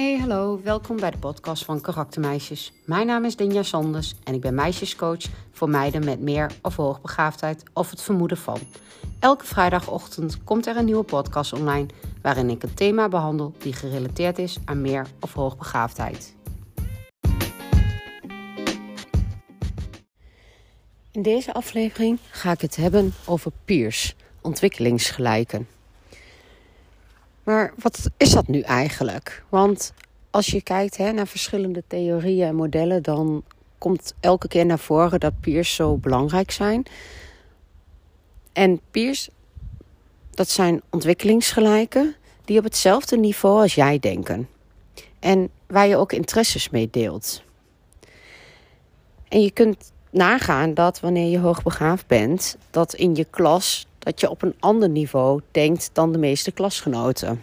Hey, hallo, welkom bij de podcast van Karaktermeisjes. Mijn naam is Dinja Sanders en ik ben meisjescoach voor meiden met meer of hoogbegaafdheid of het vermoeden van. Elke vrijdagochtend komt er een nieuwe podcast online waarin ik een thema behandel die gerelateerd is aan meer of hoogbegaafdheid. In deze aflevering ga ik het hebben over peers, ontwikkelingsgelijken. Maar wat is dat nu eigenlijk? Want als je kijkt hè, naar verschillende theorieën en modellen, dan komt elke keer naar voren dat peers zo belangrijk zijn. En peers, dat zijn ontwikkelingsgelijken die op hetzelfde niveau als jij denken. En waar je ook interesses mee deelt. En je kunt nagaan dat wanneer je hoogbegaafd bent, dat in je klas dat je op een ander niveau denkt dan de meeste klasgenoten.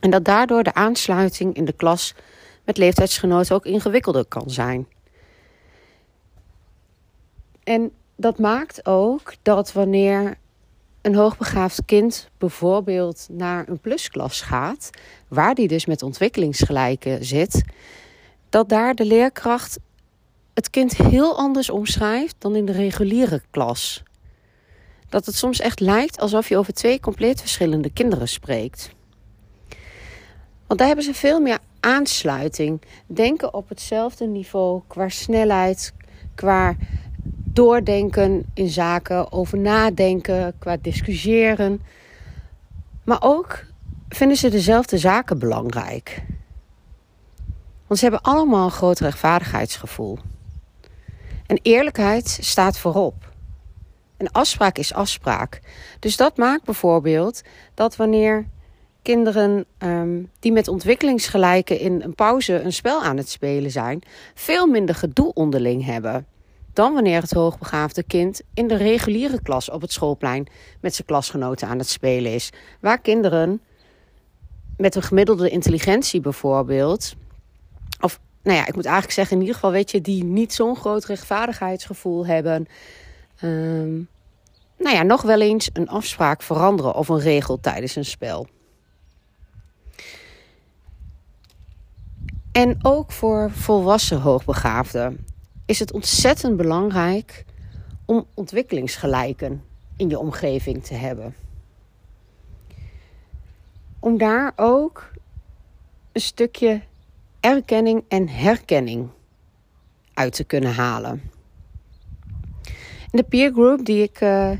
En dat daardoor de aansluiting in de klas met leeftijdsgenoten ook ingewikkelder kan zijn. En dat maakt ook dat wanneer een hoogbegaafd kind bijvoorbeeld naar een plusklas gaat, waar die dus met ontwikkelingsgelijken zit, dat daar de leerkracht het kind heel anders omschrijft dan in de reguliere klas. Dat het soms echt lijkt alsof je over twee compleet verschillende kinderen spreekt. Want daar hebben ze veel meer aansluiting. Denken op hetzelfde niveau qua snelheid, qua doordenken in zaken, over nadenken, qua discussiëren. Maar ook vinden ze dezelfde zaken belangrijk. Want ze hebben allemaal een groot rechtvaardigheidsgevoel. En eerlijkheid staat voorop. En afspraak is afspraak. Dus dat maakt bijvoorbeeld dat wanneer kinderen um, die met ontwikkelingsgelijken in een pauze een spel aan het spelen zijn, veel minder gedoe onderling hebben dan wanneer het hoogbegaafde kind in de reguliere klas op het schoolplein met zijn klasgenoten aan het spelen is. Waar kinderen met een gemiddelde intelligentie bijvoorbeeld, of nou ja, ik moet eigenlijk zeggen, in ieder geval weet je, die niet zo'n groot rechtvaardigheidsgevoel hebben. Um, nou ja, nog wel eens een afspraak veranderen of een regel tijdens een spel. En ook voor volwassen hoogbegaafden is het ontzettend belangrijk om ontwikkelingsgelijken in je omgeving te hebben. Om daar ook een stukje erkenning en herkenning uit te kunnen halen. De peer group die ik uh,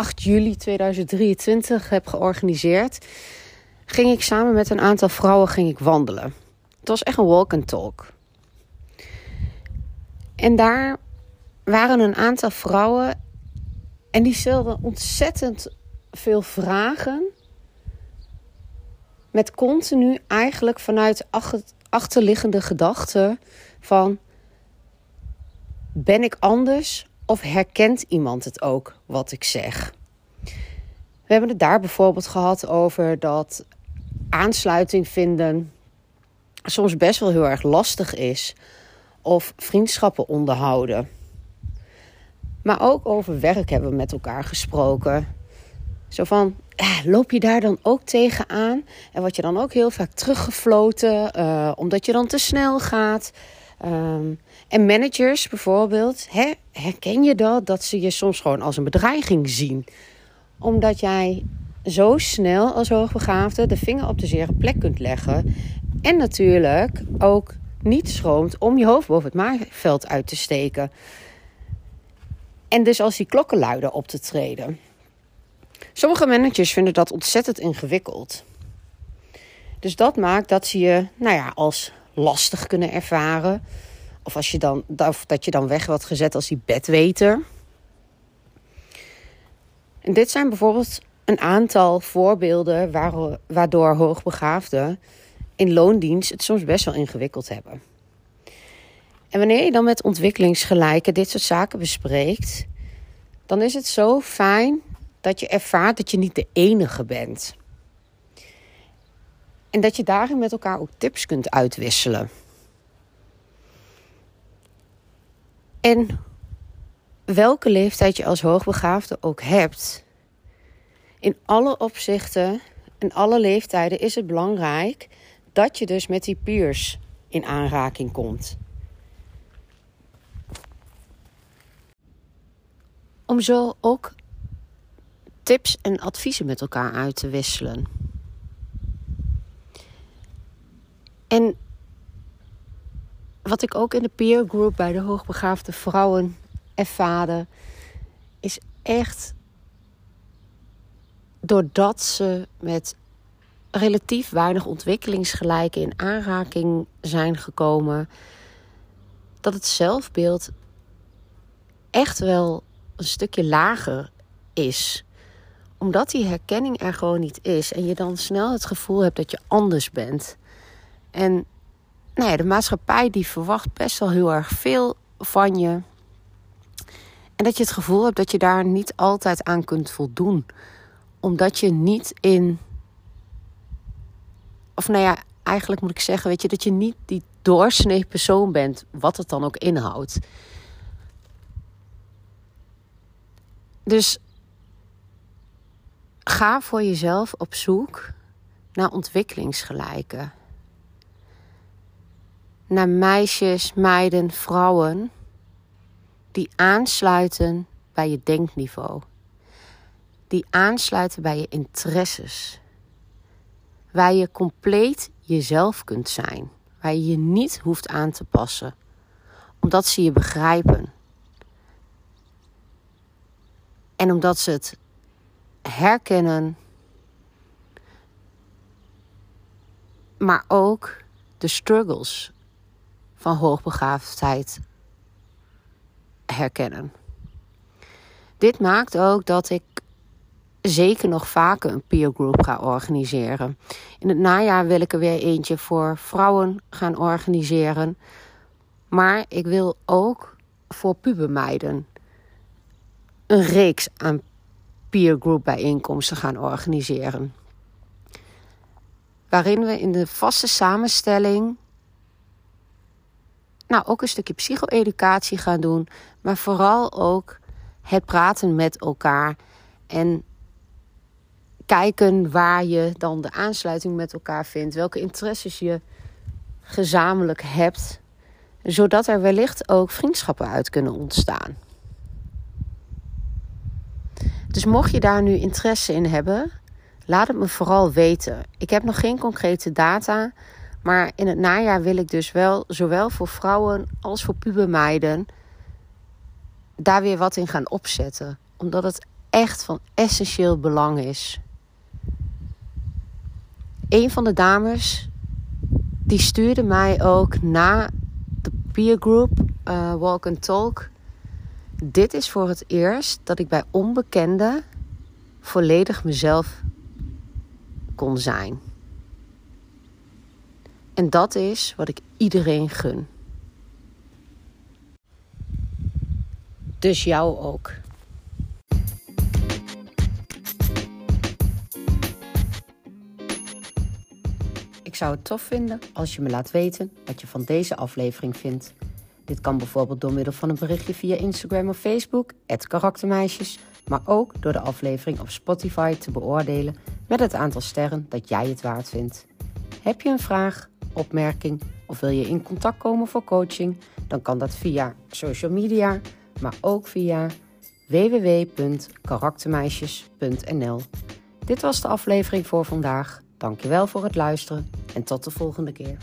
8 juli 2023 heb georganiseerd, ging ik samen met een aantal vrouwen ging ik wandelen. Het was echt een walk and talk. En daar waren een aantal vrouwen en die stelden ontzettend veel vragen. Met continu eigenlijk vanuit achterliggende gedachten van ben ik anders of herkent iemand het ook wat ik zeg? We hebben het daar bijvoorbeeld gehad over dat aansluiting vinden soms best wel heel erg lastig is. Of vriendschappen onderhouden. Maar ook over werk hebben we met elkaar gesproken. Zo van, eh, loop je daar dan ook tegenaan? En word je dan ook heel vaak teruggefloten uh, omdat je dan te snel gaat? Um, en managers bijvoorbeeld, hè, herken je dat? Dat ze je soms gewoon als een bedreiging zien. Omdat jij zo snel als hoogbegaafde de vinger op de zere plek kunt leggen. En natuurlijk ook niet schroomt om je hoofd boven het maaiveld uit te steken. En dus als die klokken luiden op te treden. Sommige managers vinden dat ontzettend ingewikkeld. Dus dat maakt dat ze je nou ja, als lastig kunnen ervaren. Of als je dan, dat je dan weg wordt gezet als die bedweter. En dit zijn bijvoorbeeld een aantal voorbeelden waardoor hoogbegaafden in loondienst het soms best wel ingewikkeld hebben. En wanneer je dan met ontwikkelingsgelijken dit soort zaken bespreekt, dan is het zo fijn dat je ervaart dat je niet de enige bent. En dat je daarin met elkaar ook tips kunt uitwisselen. En welke leeftijd je als hoogbegaafde ook hebt, in alle opzichten in alle leeftijden is het belangrijk dat je dus met die peers in aanraking komt. Om zo ook tips en adviezen met elkaar uit te wisselen. En wat ik ook in de peer group bij de hoogbegaafde vrouwen ervaarde, is echt doordat ze met relatief weinig ontwikkelingsgelijken in aanraking zijn gekomen, dat het zelfbeeld echt wel een stukje lager is. Omdat die herkenning er gewoon niet is en je dan snel het gevoel hebt dat je anders bent. En nou ja, de maatschappij die verwacht best wel heel erg veel van je. En dat je het gevoel hebt dat je daar niet altijd aan kunt voldoen. Omdat je niet in. Of nou ja, eigenlijk moet ik zeggen, weet je, dat je niet die doorsnee persoon bent, wat het dan ook inhoudt. Dus ga voor jezelf op zoek naar ontwikkelingsgelijken. Naar meisjes, meiden, vrouwen die aansluiten bij je denkniveau. Die aansluiten bij je interesses. Waar je compleet jezelf kunt zijn. Waar je je niet hoeft aan te passen. Omdat ze je begrijpen. En omdat ze het herkennen. Maar ook de struggles van hoogbegaafdheid herkennen. Dit maakt ook dat ik zeker nog vaker een peer group ga organiseren. In het najaar wil ik er weer eentje voor vrouwen gaan organiseren. Maar ik wil ook voor pubermeiden een reeks aan peer group bijeenkomsten gaan organiseren. Waarin we in de vaste samenstelling nou, ook een stukje psycho-educatie gaan doen. Maar vooral ook het praten met elkaar. En kijken waar je dan de aansluiting met elkaar vindt. Welke interesses je gezamenlijk hebt. Zodat er wellicht ook vriendschappen uit kunnen ontstaan. Dus mocht je daar nu interesse in hebben, laat het me vooral weten. Ik heb nog geen concrete data. Maar in het najaar wil ik dus wel, zowel voor vrouwen als voor pubermeiden, daar weer wat in gaan opzetten. Omdat het echt van essentieel belang is. Een van de dames, die stuurde mij ook na de peer group uh, Walk and Talk. Dit is voor het eerst dat ik bij onbekenden volledig mezelf kon zijn. En dat is wat ik iedereen gun. Dus jou ook. Ik zou het tof vinden als je me laat weten wat je van deze aflevering vindt. Dit kan bijvoorbeeld door middel van een berichtje via Instagram of Facebook, het karaktermeisjes, maar ook door de aflevering op Spotify te beoordelen met het aantal sterren dat jij het waard vindt. Heb je een vraag? Opmerking of wil je in contact komen voor coaching, dan kan dat via social media, maar ook via www.karaktermeisjes.nl. Dit was de aflevering voor vandaag. Dankjewel voor het luisteren en tot de volgende keer.